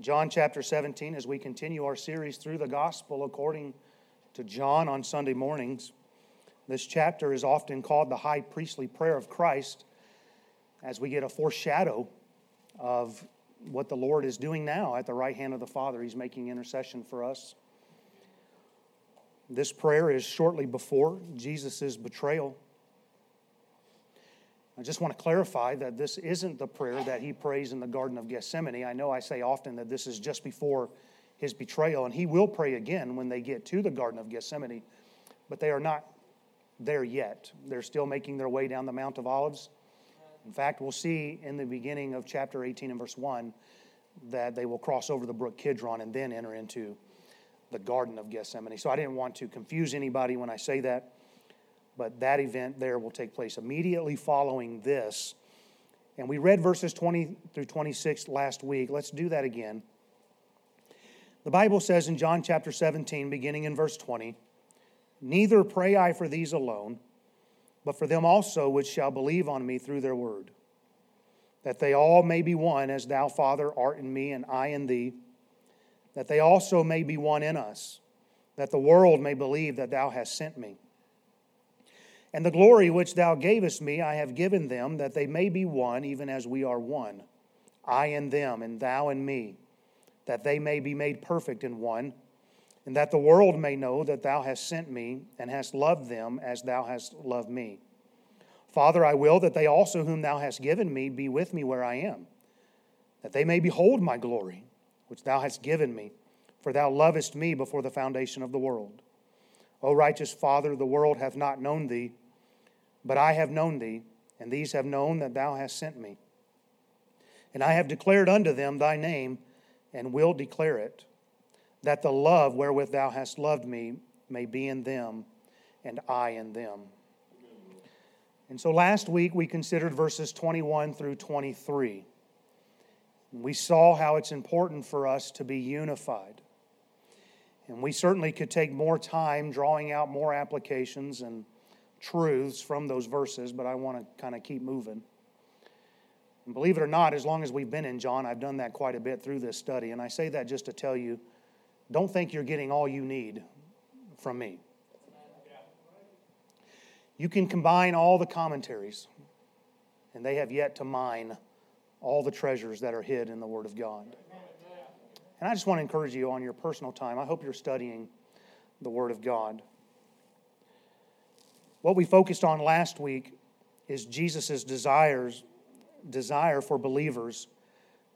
John chapter 17, as we continue our series through the gospel according to John on Sunday mornings. This chapter is often called the high priestly prayer of Christ, as we get a foreshadow of what the Lord is doing now at the right hand of the Father. He's making intercession for us. This prayer is shortly before Jesus' betrayal. I just want to clarify that this isn't the prayer that he prays in the Garden of Gethsemane. I know I say often that this is just before his betrayal, and he will pray again when they get to the Garden of Gethsemane, but they are not there yet. They're still making their way down the Mount of Olives. In fact, we'll see in the beginning of chapter 18 and verse 1 that they will cross over the brook Kidron and then enter into the Garden of Gethsemane. So I didn't want to confuse anybody when I say that but that event there will take place immediately following this. And we read verses 20 through 26 last week. Let's do that again. The Bible says in John chapter 17, beginning in verse 20, Neither pray I for these alone, but for them also which shall believe on me through their word, that they all may be one, as thou, Father, art in me, and I in thee, that they also may be one in us, that the world may believe that thou hast sent me. And the glory which thou gavest me, I have given them, that they may be one, even as we are one. I and them, and thou and me, that they may be made perfect in one, and that the world may know that thou hast sent me, and hast loved them as thou hast loved me. Father, I will that they also, whom thou hast given me, be with me where I am, that they may behold my glory, which thou hast given me, for thou lovest me before the foundation of the world. O righteous Father, the world hath not known thee but I have known thee, and these have known that thou hast sent me. And I have declared unto them thy name, and will declare it, that the love wherewith thou hast loved me may be in them, and I in them. And so last week we considered verses 21 through 23. We saw how it's important for us to be unified. And we certainly could take more time drawing out more applications and truths from those verses, but I want to kind of keep moving. And believe it or not, as long as we've been in John, I've done that quite a bit through this study. And I say that just to tell you don't think you're getting all you need from me. You can combine all the commentaries, and they have yet to mine all the treasures that are hid in the Word of God. And I just want to encourage you on your personal time. I hope you're studying the Word of God. What we focused on last week is Jesus' desires, desire for believers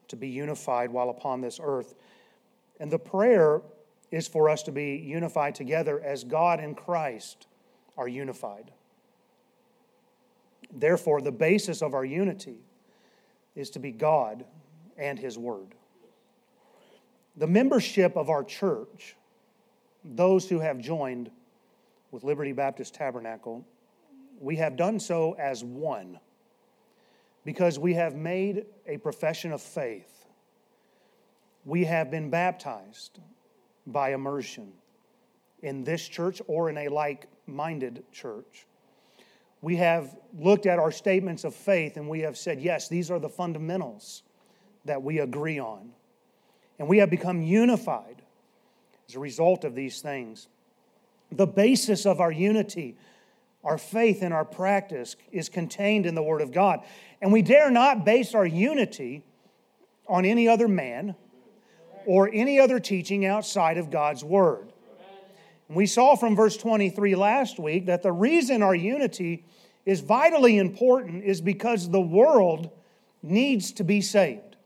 to be unified while upon this earth. And the prayer is for us to be unified together as God and Christ are unified. Therefore, the basis of our unity is to be God and His Word. The membership of our church, those who have joined, with Liberty Baptist Tabernacle, we have done so as one because we have made a profession of faith. We have been baptized by immersion in this church or in a like minded church. We have looked at our statements of faith and we have said, yes, these are the fundamentals that we agree on. And we have become unified as a result of these things. The basis of our unity, our faith, and our practice is contained in the Word of God. And we dare not base our unity on any other man or any other teaching outside of God's Word. We saw from verse 23 last week that the reason our unity is vitally important is because the world needs to be saved.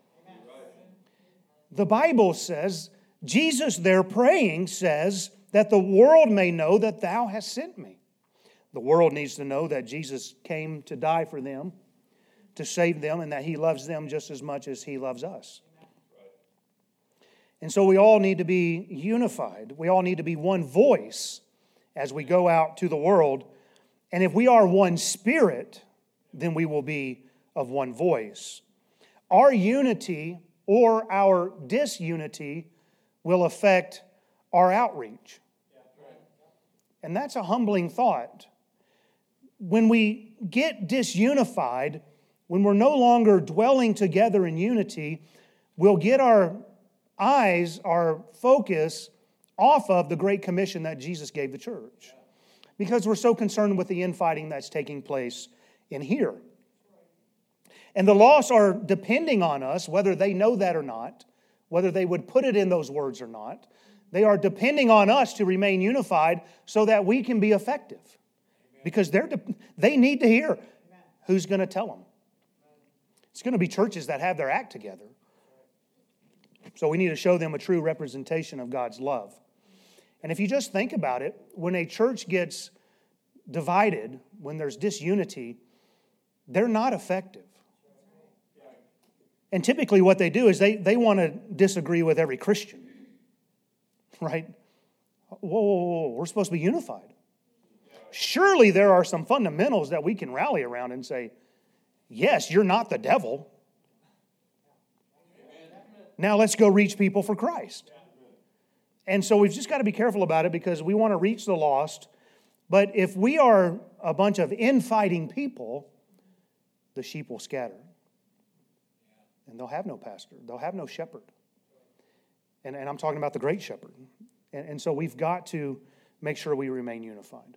The Bible says, Jesus there praying says, that the world may know that thou hast sent me. The world needs to know that Jesus came to die for them, to save them, and that he loves them just as much as he loves us. And so we all need to be unified. We all need to be one voice as we go out to the world. And if we are one spirit, then we will be of one voice. Our unity or our disunity will affect our outreach. And that's a humbling thought. When we get disunified, when we're no longer dwelling together in unity, we'll get our eyes, our focus off of the Great Commission that Jesus gave the church. Because we're so concerned with the infighting that's taking place in here. And the lost are depending on us, whether they know that or not, whether they would put it in those words or not. They are depending on us to remain unified so that we can be effective. Because they're de- they need to hear who's going to tell them. It's going to be churches that have their act together. So we need to show them a true representation of God's love. And if you just think about it, when a church gets divided, when there's disunity, they're not effective. And typically, what they do is they, they want to disagree with every Christian, right? Whoa, whoa, whoa, we're supposed to be unified. Surely there are some fundamentals that we can rally around and say, yes, you're not the devil. Now let's go reach people for Christ. And so we've just got to be careful about it because we want to reach the lost. But if we are a bunch of infighting people, the sheep will scatter. And they'll have no pastor, they'll have no shepherd. And, and I'm talking about the great shepherd. And, and so we've got to make sure we remain unified.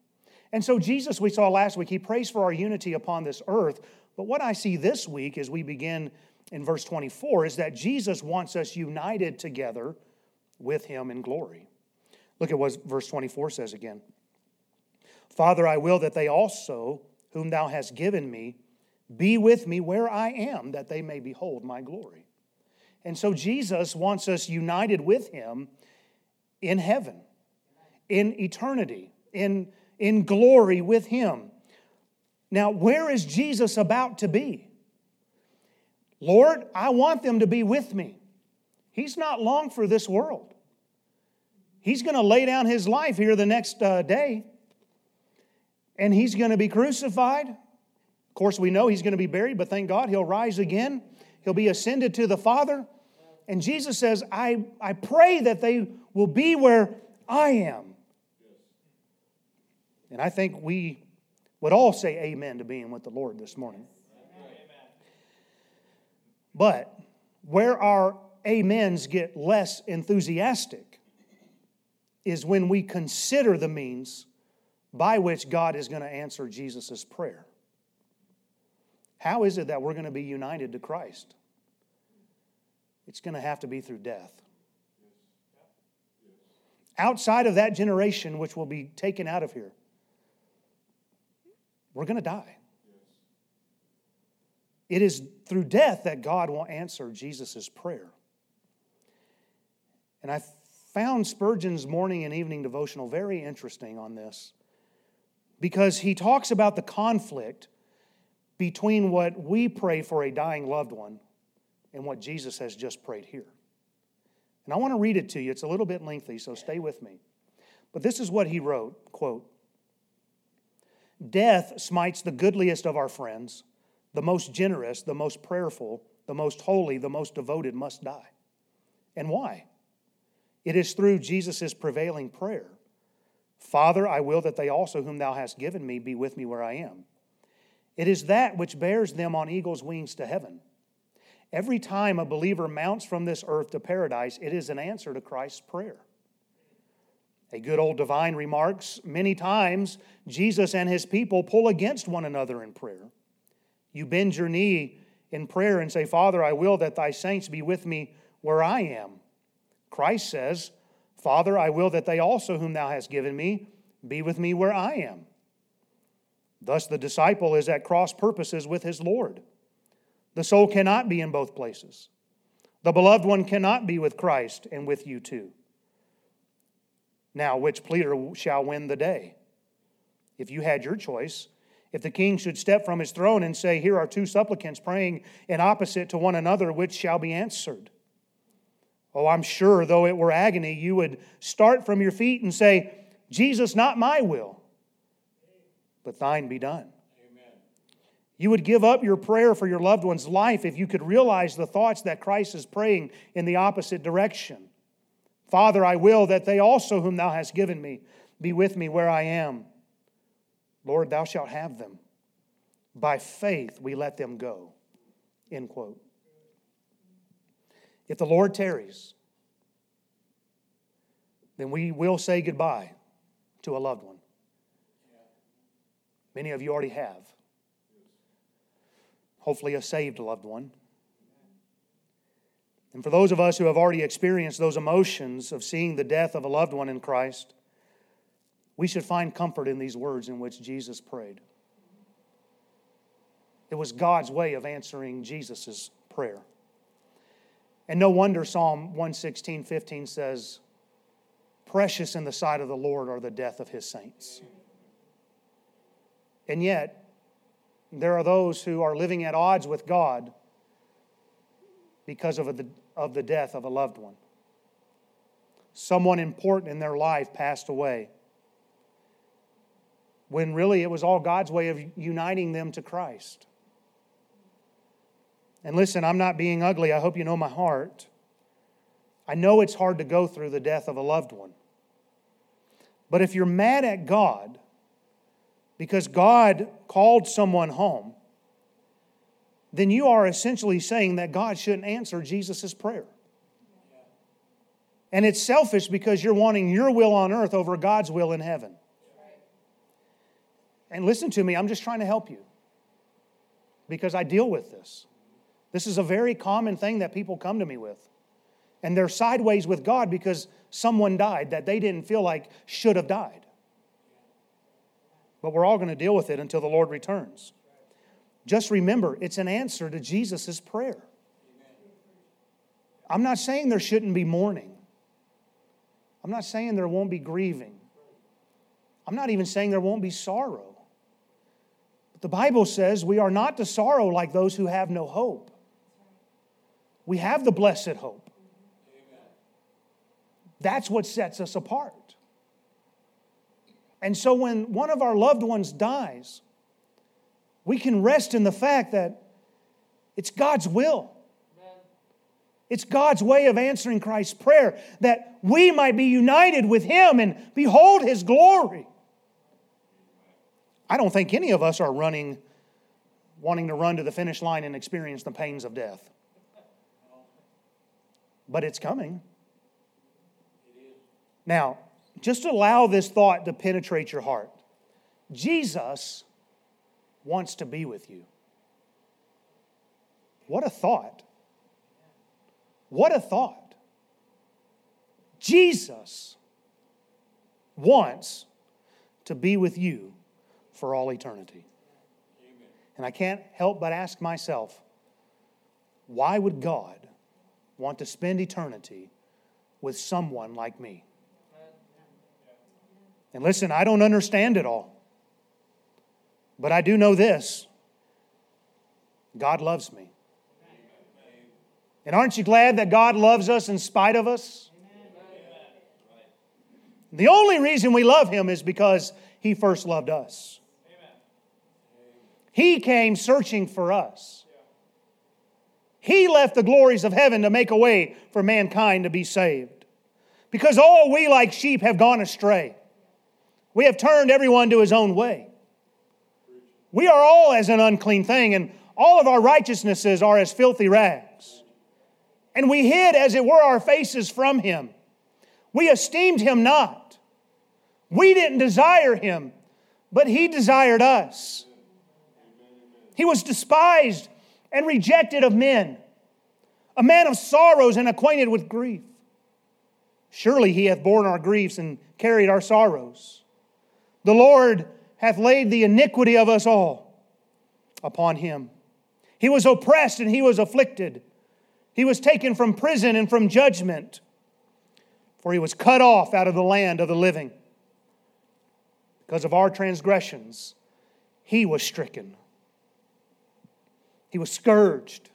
And so, Jesus, we saw last week, he prays for our unity upon this earth. But what I see this week as we begin in verse 24 is that Jesus wants us united together with him in glory. Look at what verse 24 says again. Father, I will that they also, whom thou hast given me, be with me where I am, that they may behold my glory. And so Jesus wants us united with him in heaven, in eternity, in, in glory with him. Now, where is Jesus about to be? Lord, I want them to be with me. He's not long for this world. He's going to lay down his life here the next uh, day, and he's going to be crucified. Of course, we know he's going to be buried, but thank God he'll rise again. He'll be ascended to the Father. And Jesus says, I, I pray that they will be where I am. And I think we would all say amen to being with the Lord this morning. But where our amens get less enthusiastic is when we consider the means by which God is going to answer Jesus' prayer. How is it that we're going to be united to Christ? It's going to have to be through death. Outside of that generation, which will be taken out of here, we're going to die. It is through death that God will answer Jesus' prayer. And I found Spurgeon's morning and evening devotional very interesting on this because he talks about the conflict between what we pray for a dying loved one and what Jesus has just prayed here. And I want to read it to you. It's a little bit lengthy, so stay with me. But this is what he wrote, quote, Death smites the goodliest of our friends the most generous, the most prayerful, the most holy, the most devoted must die. And why? It is through Jesus' prevailing prayer Father, I will that they also, whom thou hast given me, be with me where I am. It is that which bears them on eagle's wings to heaven. Every time a believer mounts from this earth to paradise, it is an answer to Christ's prayer. A good old divine remarks many times Jesus and his people pull against one another in prayer. You bend your knee in prayer and say, Father, I will that thy saints be with me where I am. Christ says, Father, I will that they also, whom thou hast given me, be with me where I am. Thus, the disciple is at cross purposes with his Lord. The soul cannot be in both places. The beloved one cannot be with Christ and with you too. Now, which pleader shall win the day? If you had your choice, if the king should step from his throne and say, Here are two supplicants praying in opposite to one another, which shall be answered? Oh, I'm sure, though it were agony, you would start from your feet and say, Jesus, not my will, but thine be done. Amen. You would give up your prayer for your loved one's life if you could realize the thoughts that Christ is praying in the opposite direction. Father, I will that they also, whom thou hast given me, be with me where I am. Lord, thou shalt have them. By faith we let them go. End quote. If the Lord tarries, then we will say goodbye to a loved one. Many of you already have. Hopefully, a saved loved one. And for those of us who have already experienced those emotions of seeing the death of a loved one in Christ, we should find comfort in these words in which Jesus prayed. It was God's way of answering Jesus' prayer. And no wonder Psalm 116, 15 says, Precious in the sight of the Lord are the death of his saints. And yet, there are those who are living at odds with God because of the, of the death of a loved one. Someone important in their life passed away when really it was all God's way of uniting them to Christ. And listen, I'm not being ugly. I hope you know my heart. I know it's hard to go through the death of a loved one. But if you're mad at God because God called someone home, then you are essentially saying that God shouldn't answer Jesus' prayer. And it's selfish because you're wanting your will on earth over God's will in heaven. And listen to me, I'm just trying to help you because I deal with this. This is a very common thing that people come to me with. And they're sideways with God because someone died that they didn't feel like should have died. But we're all going to deal with it until the Lord returns. Just remember, it's an answer to Jesus' prayer. I'm not saying there shouldn't be mourning. I'm not saying there won't be grieving. I'm not even saying there won't be sorrow. But the Bible says we are not to sorrow like those who have no hope. We have the blessed hope. That's what sets us apart. And so when one of our loved ones dies, we can rest in the fact that it's God's will. It's God's way of answering Christ's prayer that we might be united with Him and behold His glory. I don't think any of us are running, wanting to run to the finish line and experience the pains of death. But it's coming. Now, just allow this thought to penetrate your heart. Jesus wants to be with you. What a thought! What a thought. Jesus wants to be with you for all eternity. Amen. And I can't help but ask myself why would God want to spend eternity with someone like me? And listen, I don't understand it all. But I do know this God loves me. And aren't you glad that God loves us in spite of us? The only reason we love Him is because He first loved us. He came searching for us. He left the glories of heaven to make a way for mankind to be saved. Because all we like sheep have gone astray. We have turned everyone to his own way. We are all as an unclean thing, and all of our righteousnesses are as filthy rags. And we hid, as it were, our faces from him. We esteemed him not. We didn't desire him, but he desired us. He was despised and rejected of men, a man of sorrows and acquainted with grief. Surely he hath borne our griefs and carried our sorrows. The Lord hath laid the iniquity of us all upon him. He was oppressed and he was afflicted. He was taken from prison and from judgment, for he was cut off out of the land of the living. Because of our transgressions, he was stricken. He was scourged.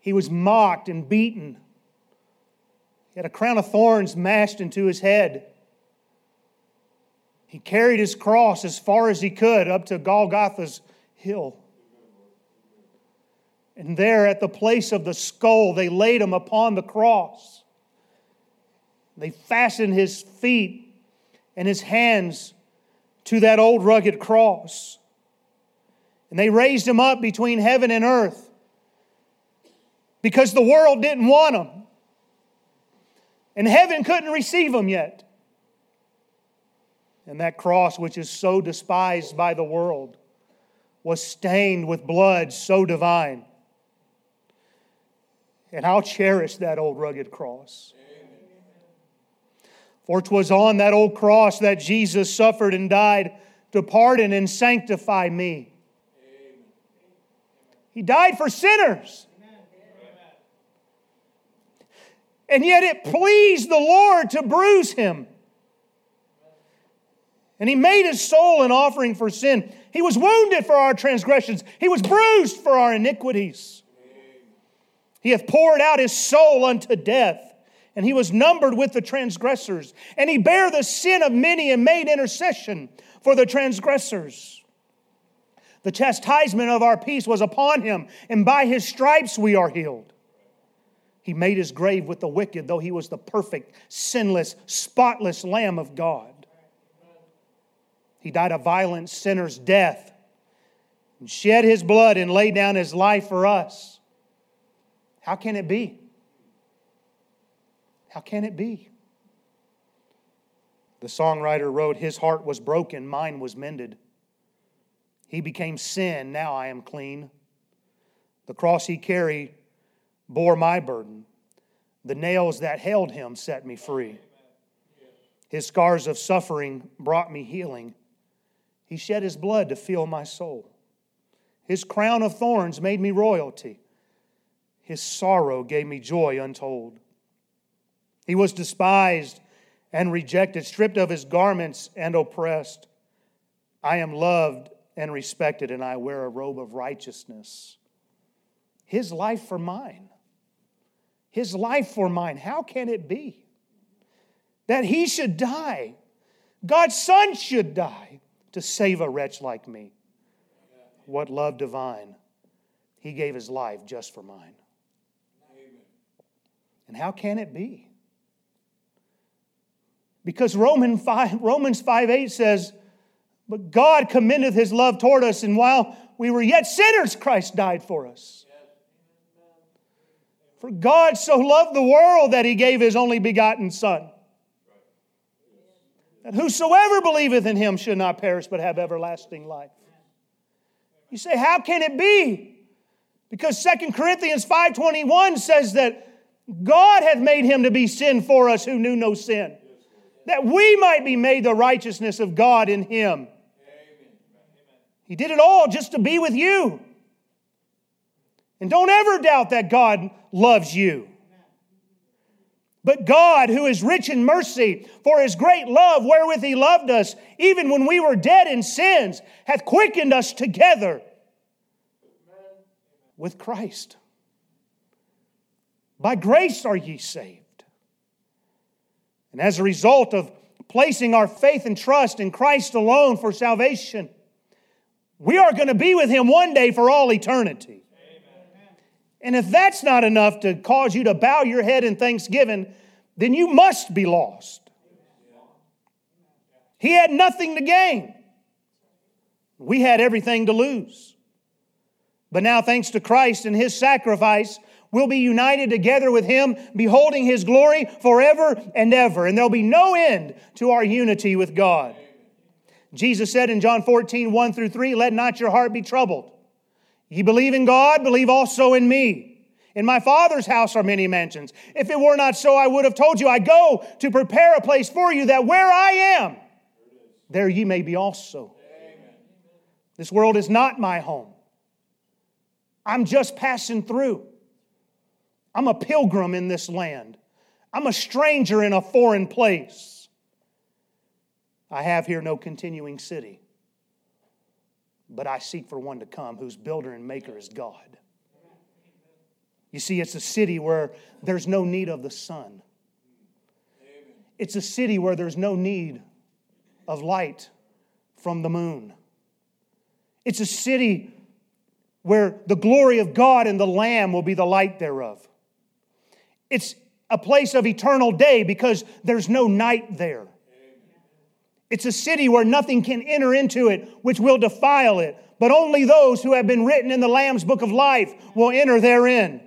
He was mocked and beaten. He had a crown of thorns mashed into his head. He carried his cross as far as he could up to Golgotha's hill. And there at the place of the skull, they laid him upon the cross. They fastened his feet and his hands to that old rugged cross. And they raised him up between heaven and earth because the world didn't want him. And heaven couldn't receive him yet. And that cross, which is so despised by the world, was stained with blood so divine. And I'll cherish that old rugged cross. For 'twas on that old cross that Jesus suffered and died to pardon and sanctify me. He died for sinners. And yet it pleased the Lord to bruise him. And he made his soul an offering for sin. He was wounded for our transgressions, he was bruised for our iniquities. He hath poured out his soul unto death and he was numbered with the transgressors. And he bare the sin of many and made intercession for the transgressors. The chastisement of our peace was upon him, and by his stripes we are healed. He made his grave with the wicked, though he was the perfect, sinless, spotless Lamb of God. He died a violent sinner's death and shed his blood and laid down his life for us. How can it be? How can it be? The songwriter wrote, His heart was broken, mine was mended. He became sin, now I am clean. The cross he carried bore my burden. The nails that held him set me free. His scars of suffering brought me healing. He shed his blood to fill my soul. His crown of thorns made me royalty. His sorrow gave me joy untold. He was despised and rejected, stripped of his garments and oppressed. I am loved and respected, and I wear a robe of righteousness. His life for mine. His life for mine. How can it be that he should die? God's Son should die to save a wretch like me. What love divine. He gave his life just for mine. And how can it be? Because Roman 5, Romans 5 8 says, But God commendeth his love toward us, and while we were yet sinners, Christ died for us. For God so loved the world that he gave his only begotten Son. That whosoever believeth in him should not perish but have everlasting life. You say, how can it be? Because Second Corinthians 5.21 says that God hath made him to be sin for us who knew no sin that we might be made the righteousness of God in him. He did it all just to be with you. And don't ever doubt that God loves you. But God, who is rich in mercy, for his great love wherewith he loved us, even when we were dead in sins, hath quickened us together with Christ. By grace are ye saved. And as a result of placing our faith and trust in Christ alone for salvation, we are going to be with Him one day for all eternity. And if that's not enough to cause you to bow your head in thanksgiving, then you must be lost. He had nothing to gain. We had everything to lose. But now, thanks to Christ and His sacrifice, We'll be united together with Him, beholding His glory forever and ever. And there'll be no end to our unity with God. Jesus said in John 14, 1 through 3, Let not your heart be troubled. Ye believe in God, believe also in me. In my Father's house are many mansions. If it were not so, I would have told you, I go to prepare a place for you, that where I am, there ye may be also. This world is not my home. I'm just passing through. I'm a pilgrim in this land. I'm a stranger in a foreign place. I have here no continuing city, but I seek for one to come whose builder and maker is God. You see, it's a city where there's no need of the sun. It's a city where there's no need of light from the moon. It's a city where the glory of God and the Lamb will be the light thereof. It's a place of eternal day because there's no night there. It's a city where nothing can enter into it which will defile it, but only those who have been written in the Lamb's book of life will enter therein.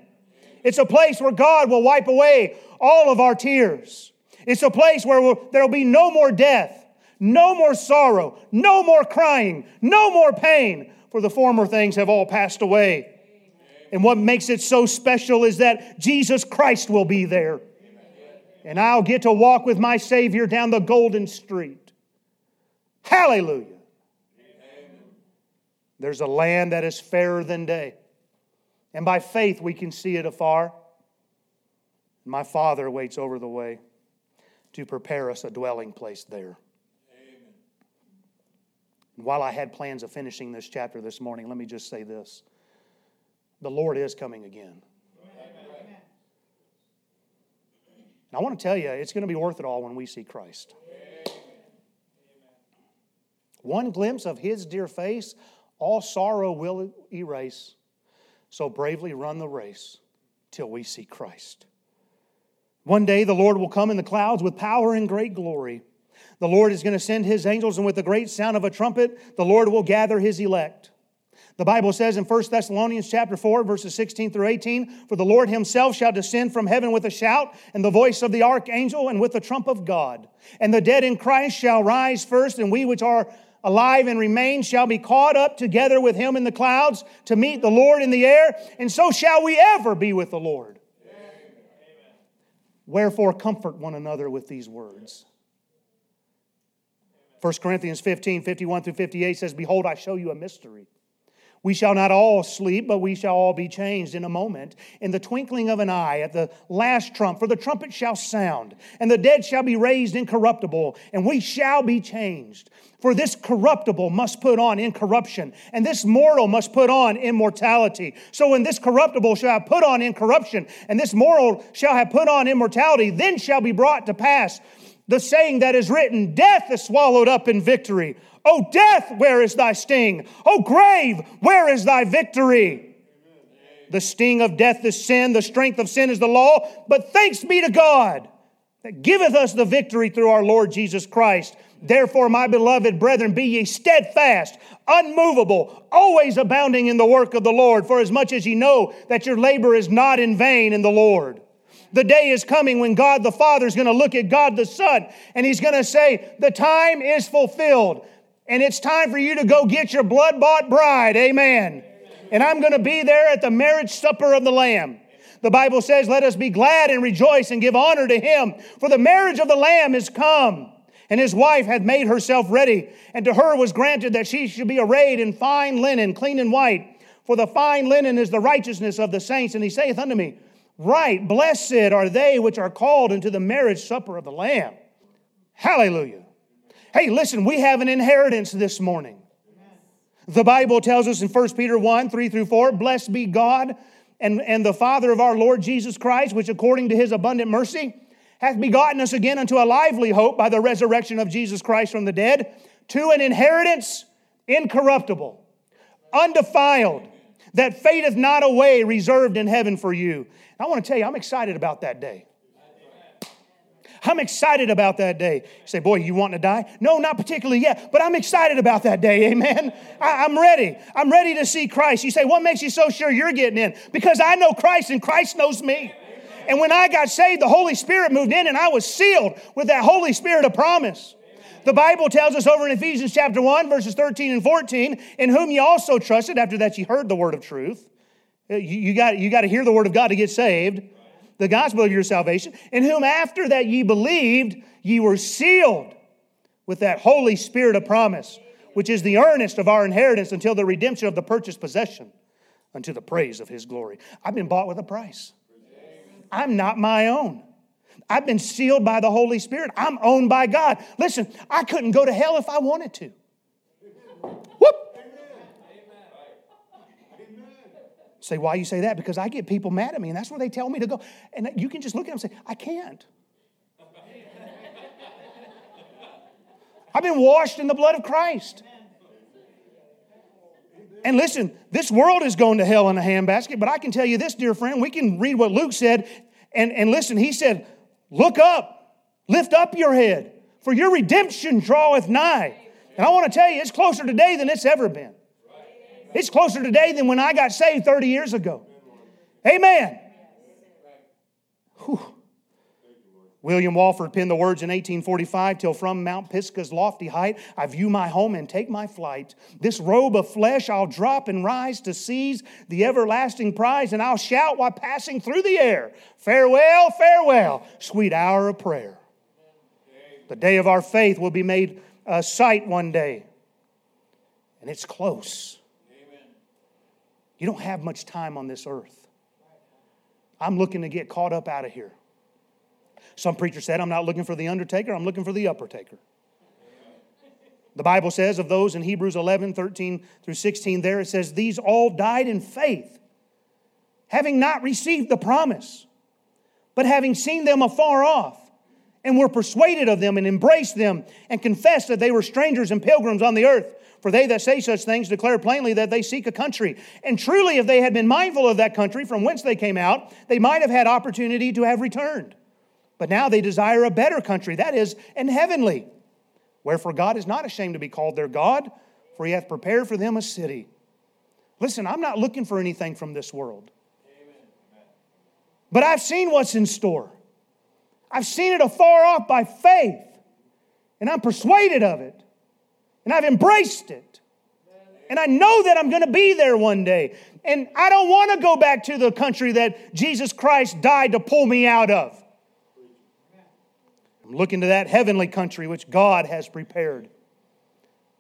It's a place where God will wipe away all of our tears. It's a place where there will be no more death, no more sorrow, no more crying, no more pain, for the former things have all passed away. And what makes it so special is that Jesus Christ will be there. And I'll get to walk with my Savior down the golden street. Hallelujah. There's a land that is fairer than day. And by faith we can see it afar. My Father waits over the way to prepare us a dwelling place there. And while I had plans of finishing this chapter this morning, let me just say this the Lord is coming again. And I want to tell you, it's going to be worth it all when we see Christ. One glimpse of his dear face, all sorrow will erase. So bravely run the race till we see Christ. One day the Lord will come in the clouds with power and great glory. The Lord is going to send his angels, and with the great sound of a trumpet, the Lord will gather his elect. The Bible says in 1 Thessalonians chapter 4, verses 16 through 18, For the Lord himself shall descend from heaven with a shout, and the voice of the archangel, and with the trump of God. And the dead in Christ shall rise first, and we which are alive and remain shall be caught up together with him in the clouds to meet the Lord in the air, and so shall we ever be with the Lord. Amen. Wherefore, comfort one another with these words. 1 Corinthians 15, 51 through 58 says, Behold, I show you a mystery. We shall not all sleep, but we shall all be changed in a moment, in the twinkling of an eye, at the last trump. For the trumpet shall sound, and the dead shall be raised incorruptible, and we shall be changed. For this corruptible must put on incorruption, and this mortal must put on immortality. So when this corruptible shall have put on incorruption, and this mortal shall have put on immortality, then shall be brought to pass the saying that is written Death is swallowed up in victory. O death, where is thy sting? O grave, where is thy victory? The sting of death is sin, the strength of sin is the law, but thanks be to God that giveth us the victory through our Lord Jesus Christ. Therefore, my beloved brethren, be ye steadfast, unmovable, always abounding in the work of the Lord, for as much as ye know that your labor is not in vain in the Lord. The day is coming when God the Father is going to look at God the Son and he's going to say, The time is fulfilled and it's time for you to go get your blood bought bride. Amen. And I'm going to be there at the marriage supper of the Lamb. The Bible says, Let us be glad and rejoice and give honor to him, for the marriage of the Lamb is come. And his wife had made herself ready, and to her was granted that she should be arrayed in fine linen, clean and white. For the fine linen is the righteousness of the saints. And he saith unto me, Write, blessed are they which are called into the marriage supper of the Lamb. Hallelujah. Hey, listen, we have an inheritance this morning. The Bible tells us in 1 Peter 1 3 through 4 Blessed be God and, and the Father of our Lord Jesus Christ, which according to his abundant mercy hath begotten us again unto a lively hope by the resurrection of Jesus Christ from the dead, to an inheritance incorruptible, undefiled, that fadeth not away, reserved in heaven for you. I want to tell you, I'm excited about that day. I'm excited about that day. You say, boy, you want to die? No, not particularly yet, but I'm excited about that day. Amen. I, am ready. I'm ready to see Christ. You say, what makes you so sure you're getting in? Because I know Christ and Christ knows me. And when I got saved, the Holy Spirit moved in and I was sealed with that Holy Spirit of promise. The Bible tells us over in Ephesians chapter 1, verses 13 and 14, in whom ye also trusted after that ye heard the word of truth. Uh, you, you got, you got to hear the word of God to get saved the gospel of your salvation, in whom after that ye believed, ye were sealed with that Holy Spirit of promise, which is the earnest of our inheritance until the redemption of the purchased possession, unto the praise of his glory. I've been bought with a price. I'm not my own. I've been sealed by the Holy Spirit. I'm owned by God. Listen, I couldn't go to hell if I wanted to. Whoop! Say, why you say that? Because I get people mad at me, and that's where they tell me to go. And you can just look at them and say, I can't. I've been washed in the blood of Christ. And listen, this world is going to hell in a handbasket, but I can tell you this, dear friend, we can read what Luke said. And, and listen, he said, Look up, lift up your head, for your redemption draweth nigh. And I want to tell you, it's closer today than it's ever been. It's closer today than when I got saved 30 years ago. Amen. Whew. William Walford penned the words in 1845 till from Mount Pisgah's lofty height I view my home and take my flight. This robe of flesh I'll drop and rise to seize the everlasting prize, and I'll shout while passing through the air Farewell, farewell, sweet hour of prayer. The day of our faith will be made a sight one day, and it's close. You don't have much time on this earth. I'm looking to get caught up out of here. Some preacher said, I'm not looking for the undertaker, I'm looking for the upper taker. The Bible says of those in Hebrews 11, 13 through 16, there it says, These all died in faith, having not received the promise, but having seen them afar off, and were persuaded of them, and embraced them, and confessed that they were strangers and pilgrims on the earth. For they that say such things declare plainly that they seek a country. And truly, if they had been mindful of that country from whence they came out, they might have had opportunity to have returned. But now they desire a better country, that is, an heavenly. Wherefore God is not ashamed to be called their God, for he hath prepared for them a city. Listen, I'm not looking for anything from this world. But I've seen what's in store. I've seen it afar off by faith, and I'm persuaded of it, and I've embraced it. And I know that I'm going to be there one day. And I don't want to go back to the country that Jesus Christ died to pull me out of. I'm looking to that heavenly country which God has prepared.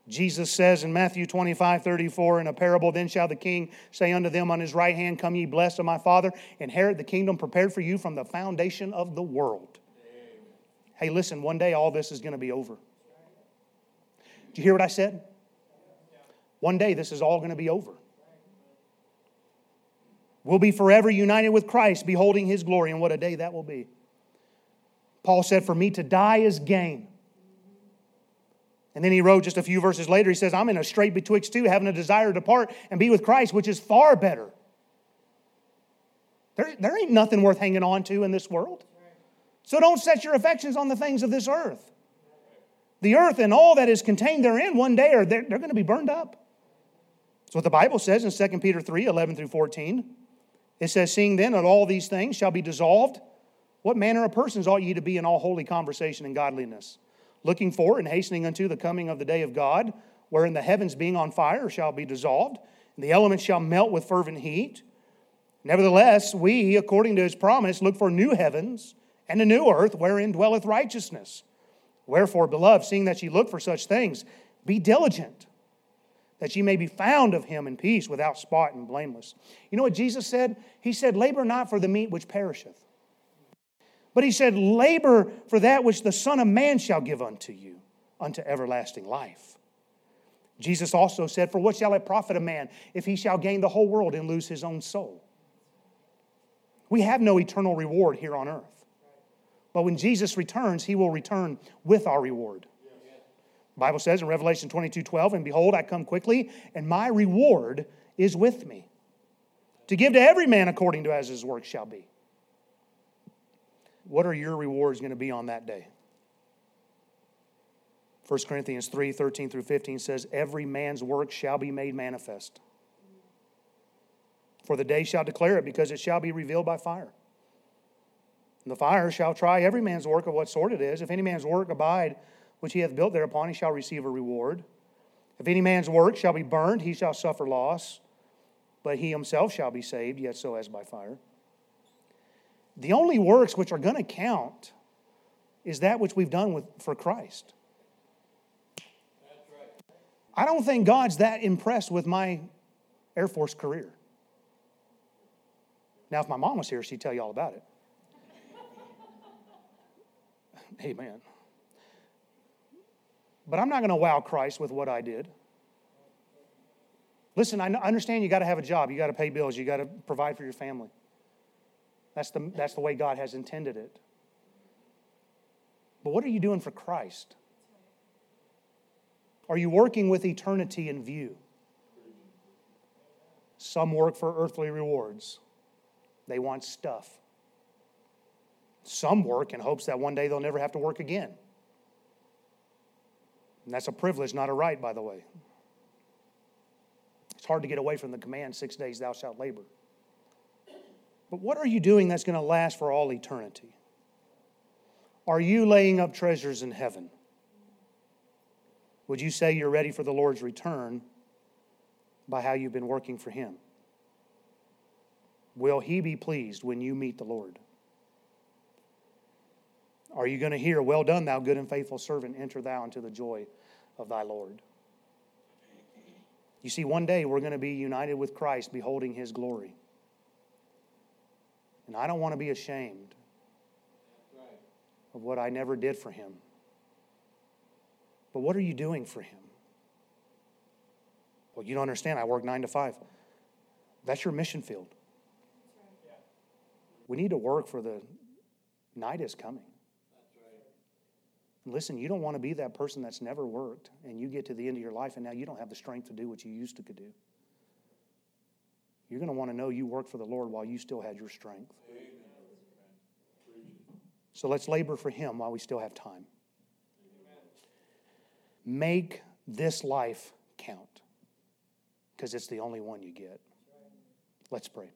Jesus says in Matthew 25, 34, in a parable, Then shall the king say unto them on his right hand, Come ye blessed of my Father, inherit the kingdom prepared for you from the foundation of the world. Amen. Hey, listen, one day all this is going to be over. Do you hear what I said? One day this is all going to be over. We'll be forever united with Christ, beholding his glory, and what a day that will be. Paul said, For me to die is gain. And then he wrote just a few verses later, he says, I'm in a strait betwixt two, having a desire to depart and be with Christ, which is far better. There, there ain't nothing worth hanging on to in this world. So don't set your affections on the things of this earth. The earth and all that is contained therein one day are they're, they're going to be burned up. That's what the Bible says in 2 Peter 3 11 through 14. It says, Seeing then that all these things shall be dissolved, what manner of persons ought ye to be in all holy conversation and godliness? Looking for and hastening unto the coming of the day of God, wherein the heavens being on fire shall be dissolved, and the elements shall melt with fervent heat. Nevertheless, we, according to his promise, look for new heavens and a new earth wherein dwelleth righteousness. Wherefore, beloved, seeing that ye look for such things, be diligent, that ye may be found of him in peace, without spot and blameless. You know what Jesus said? He said, Labor not for the meat which perisheth but he said, Labor for that which the Son of Man shall give unto you, unto everlasting life. Jesus also said, For what shall it profit a man if he shall gain the whole world and lose his own soul? We have no eternal reward here on earth. But when Jesus returns, he will return with our reward. The Bible says in Revelation 22 12, And behold, I come quickly, and my reward is with me, to give to every man according to as his work shall be. What are your rewards going to be on that day? 1 Corinthians 3 13 through 15 says, Every man's work shall be made manifest. For the day shall declare it, because it shall be revealed by fire. And the fire shall try every man's work of what sort it is. If any man's work abide, which he hath built thereupon, he shall receive a reward. If any man's work shall be burned, he shall suffer loss, but he himself shall be saved, yet so as by fire. The only works which are going to count is that which we've done with, for Christ. I don't think God's that impressed with my Air Force career. Now, if my mom was here, she'd tell you all about it. Amen. But I'm not going to wow Christ with what I did. Listen, I understand you got to have a job, you got to pay bills, you got to provide for your family. That's the, that's the way God has intended it. But what are you doing for Christ? Are you working with eternity in view? Some work for earthly rewards, they want stuff. Some work in hopes that one day they'll never have to work again. And that's a privilege, not a right, by the way. It's hard to get away from the command six days thou shalt labor. But what are you doing that's going to last for all eternity? Are you laying up treasures in heaven? Would you say you're ready for the Lord's return by how you've been working for Him? Will He be pleased when you meet the Lord? Are you going to hear, Well done, thou good and faithful servant, enter thou into the joy of thy Lord? You see, one day we're going to be united with Christ, beholding His glory. And I don't want to be ashamed of what I never did for Him. But what are you doing for Him? Well, you don't understand. I work nine to five. That's your mission field. We need to work for the night is coming. Listen, you don't want to be that person that's never worked and you get to the end of your life and now you don't have the strength to do what you used to could do. You're going to want to know you worked for the Lord while you still had your strength. So let's labor for Him while we still have time. Make this life count because it's the only one you get. Let's pray.